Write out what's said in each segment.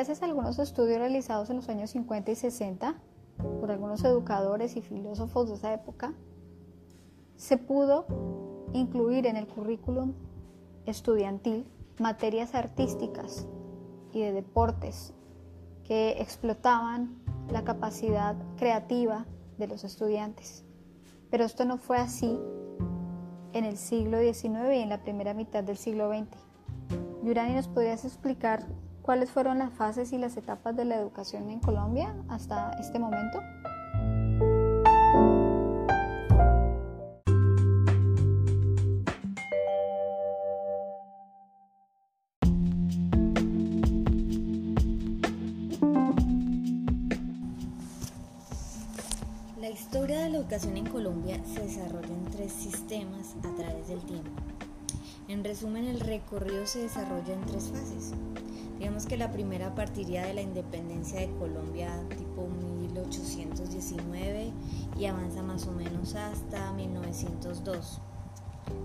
Gracias a algunos estudios realizados en los años 50 y 60 por algunos educadores y filósofos de esa época, se pudo incluir en el currículum estudiantil materias artísticas y de deportes que explotaban la capacidad creativa de los estudiantes. Pero esto no fue así en el siglo XIX y en la primera mitad del siglo XX. Yurani, ¿nos podrías explicar cuáles fueron las fases y las etapas de la educación en Colombia hasta este momento? La historia de la educación en Colombia se desarrolla en tres sistemas a través del tiempo. En resumen, el recorrido se desarrolla en tres fases. Digamos que la primera partiría de la independencia de Colombia tipo 1819 y avanza más o menos hasta 1902,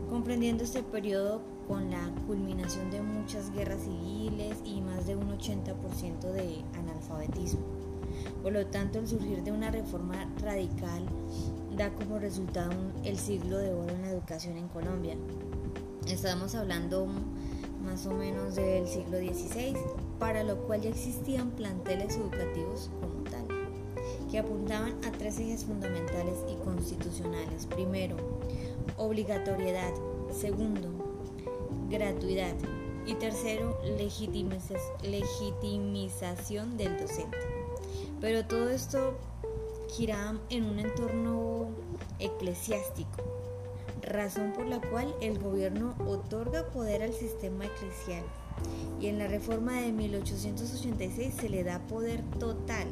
comprendiendo este periodo con la culminación de muchas guerras civiles y más de un 80% de analfabetismo. Por lo tanto, el surgir de una reforma radical da como resultado el siglo de oro en la educación en Colombia. Estamos hablando más o menos del siglo XVI, para lo cual ya existían planteles educativos como tal, que apuntaban a tres ejes fundamentales y constitucionales. Primero, obligatoriedad. Segundo, gratuidad. Y tercero, legitimización del docente. Pero todo esto giraba en un entorno eclesiástico razón por la cual el gobierno otorga poder al sistema eclesial y en la reforma de 1886 se le da poder total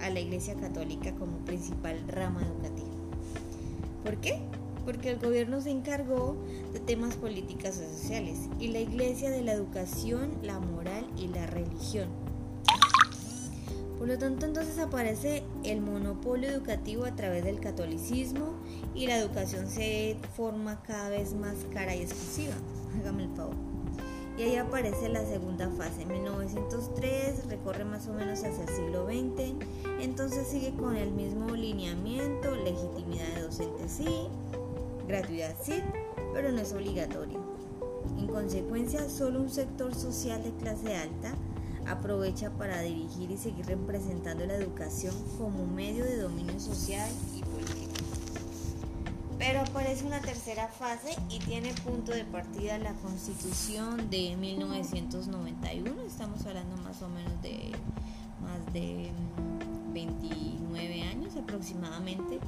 a la Iglesia Católica como principal rama educativa. ¿Por qué? Porque el gobierno se encargó de temas políticos y sociales y la Iglesia de la educación, la moral y la religión por lo tanto, entonces aparece el monopolio educativo a través del catolicismo y la educación se forma cada vez más cara y exclusiva. Hágame el favor. Y ahí aparece la segunda fase, 1903, recorre más o menos hacia el siglo XX, entonces sigue con el mismo lineamiento, legitimidad de docentes sí, gratuidad sí, pero no es obligatorio. En consecuencia, solo un sector social de clase alta aprovecha para dirigir y seguir representando la educación como medio de dominio social y político. Pero aparece una tercera fase y tiene punto de partida la constitución de 1991, estamos hablando más o menos de más de 29 años aproximadamente,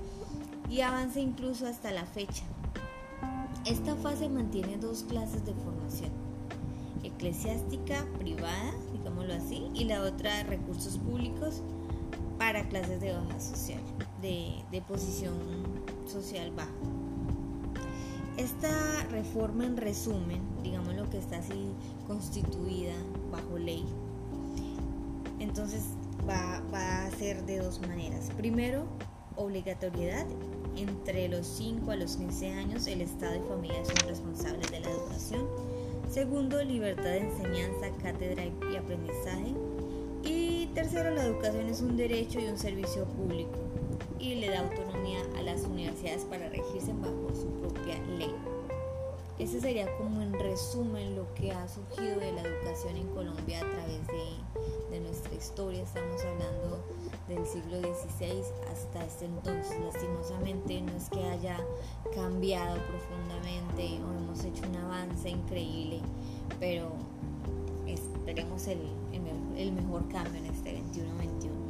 y avanza incluso hasta la fecha. Esta fase mantiene dos clases de formación, eclesiástica privada y la otra recursos públicos para clases de baja social, de, posición social baja. Esta reforma en resumen, digamos lo que está así constituida bajo ley, entonces va, va, a ser de dos maneras. Primero, obligatoriedad. Entre los 5 a los 15 años el Estado y familia son responsables de la educación Segundo, libertad de enseñanza, cátedra y aprendizaje. Tercero, la educación es un derecho y un servicio público y le da autonomía a las universidades para regirse bajo su propia ley. Ese sería como en resumen lo que ha surgido de la educación en Colombia a través de, de nuestra historia. Estamos hablando del siglo XVI hasta este entonces. Lastimosamente no es que haya cambiado profundamente o hemos hecho un avance increíble, pero esperemos el, el, el mejor cambio en este 21-21.